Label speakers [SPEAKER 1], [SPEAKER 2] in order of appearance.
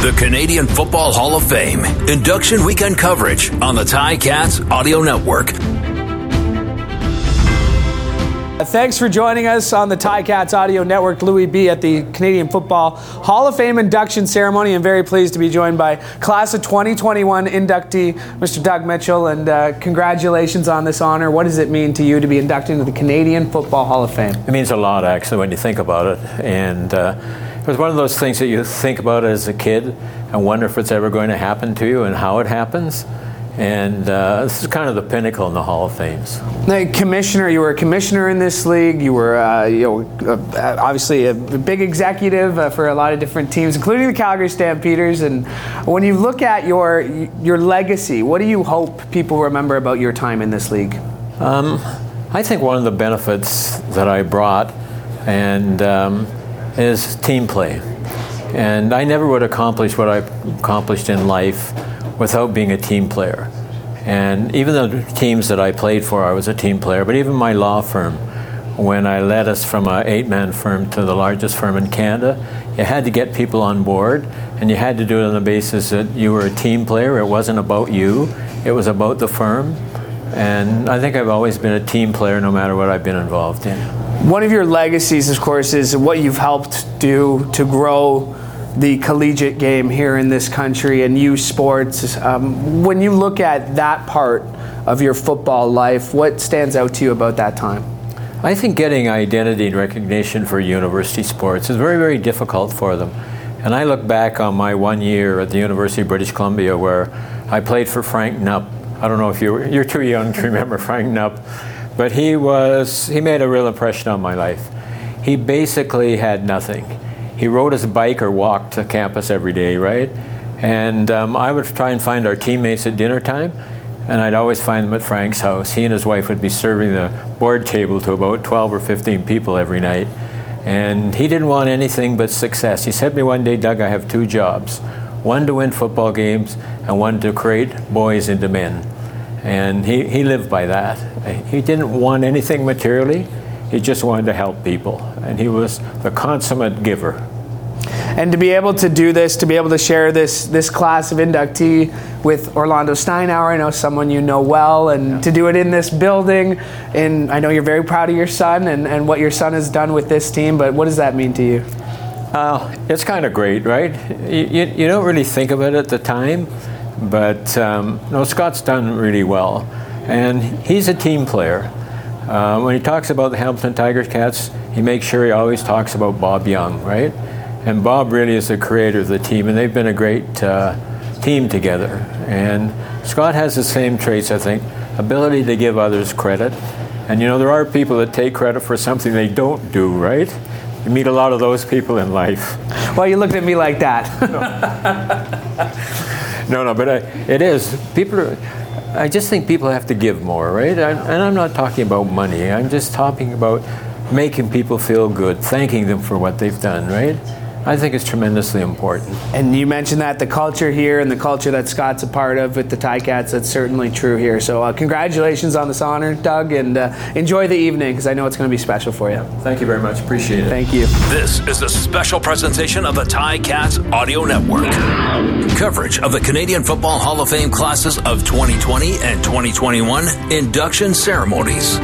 [SPEAKER 1] The Canadian Football Hall of Fame induction weekend coverage on the Ticats Audio Network.
[SPEAKER 2] Thanks for joining us on the Ticats Audio Network. Louis B. at the Canadian Football Hall of Fame induction ceremony. I'm very pleased to be joined by Class of 2021 inductee, Mr. Doug Mitchell, and uh, congratulations on this honor. What does it mean to you to be inducted into the Canadian Football Hall of Fame?
[SPEAKER 3] It means a lot, actually, when you think about it. And uh, it was one of those things that you think about as a kid and wonder if it's ever going to happen to you and how it happens. And uh, this is kind of the pinnacle in the Hall of Fames.
[SPEAKER 2] Now, commissioner, you were a commissioner in this league. You were, uh, you know, uh, obviously a big executive uh, for a lot of different teams, including the Calgary Stampeders. And when you look at your your legacy, what do you hope people remember about your time in this league?
[SPEAKER 3] Um, I think one of the benefits that I brought and um, is team play. And I never would accomplish what I accomplished in life without being a team player. And even the teams that I played for, I was a team player. But even my law firm, when I led us from an eight-man firm to the largest firm in Canada, you had to get people on board, and you had to do it on the basis that you were a team player. It wasn't about you; it was about the firm. And I think I've always been a team player, no matter what I've been involved in.
[SPEAKER 2] One of your legacies, of course, is what you've helped do to grow the collegiate game here in this country and youth sports. Um, when you look at that part of your football life, what stands out to you about that time?
[SPEAKER 3] I think getting identity and recognition for university sports is very, very difficult for them. And I look back on my one year at the University of British Columbia where I played for Frank Gnup. I don't know if you you're too young to remember Frank Gnup, but he was he made a real impression on my life. He basically had nothing he rode his bike or walked to campus every day, right? And um, I would try and find our teammates at dinner time, and I'd always find them at Frank's house. He and his wife would be serving the board table to about 12 or 15 people every night. And he didn't want anything but success. He said to me one day, Doug, I have two jobs one to win football games, and one to create boys into men. And he, he lived by that. He didn't want anything materially, he just wanted to help people. And he was the consummate giver
[SPEAKER 2] and to be able to do this, to be able to share this this class of inductee with Orlando Steinauer, I know someone you know well, and yeah. to do it in this building, and I know you're very proud of your son and, and what your son has done with this team, but what does that mean to you?
[SPEAKER 3] Uh, it's kind of great, right? You, you, you, don't really think of it at the time, but um, no, Scott's done really well. And he's a team player. Uh, when he talks about the Hamilton Tigers Cats, he makes sure he always talks about Bob Young, right? And Bob really is the creator of the team, and they've been a great uh, team together. And Scott has the same traits, I think ability to give others credit. And you know, there are people that take credit for something they don't do, right? You meet a lot of those people in life.
[SPEAKER 2] Well, you looked at me like that.
[SPEAKER 3] no, no, but I, it is. People are, I just think people have to give more, right? I, and I'm not talking about money. I'm just talking about making people feel good, thanking them for what they've done, right? I think it's tremendously important.
[SPEAKER 2] And you mentioned that the culture here and the culture that Scott's a part of with the Ticats, that's certainly true here. So uh, congratulations on this honor, Doug, and uh, enjoy the evening because I know it's going to be special for you.
[SPEAKER 3] Thank you very much. Appreciate it.
[SPEAKER 2] Thank you.
[SPEAKER 1] This is a special presentation of the Ticats Audio Network. Coverage of the Canadian Football Hall of Fame classes of 2020 and 2021 induction ceremonies.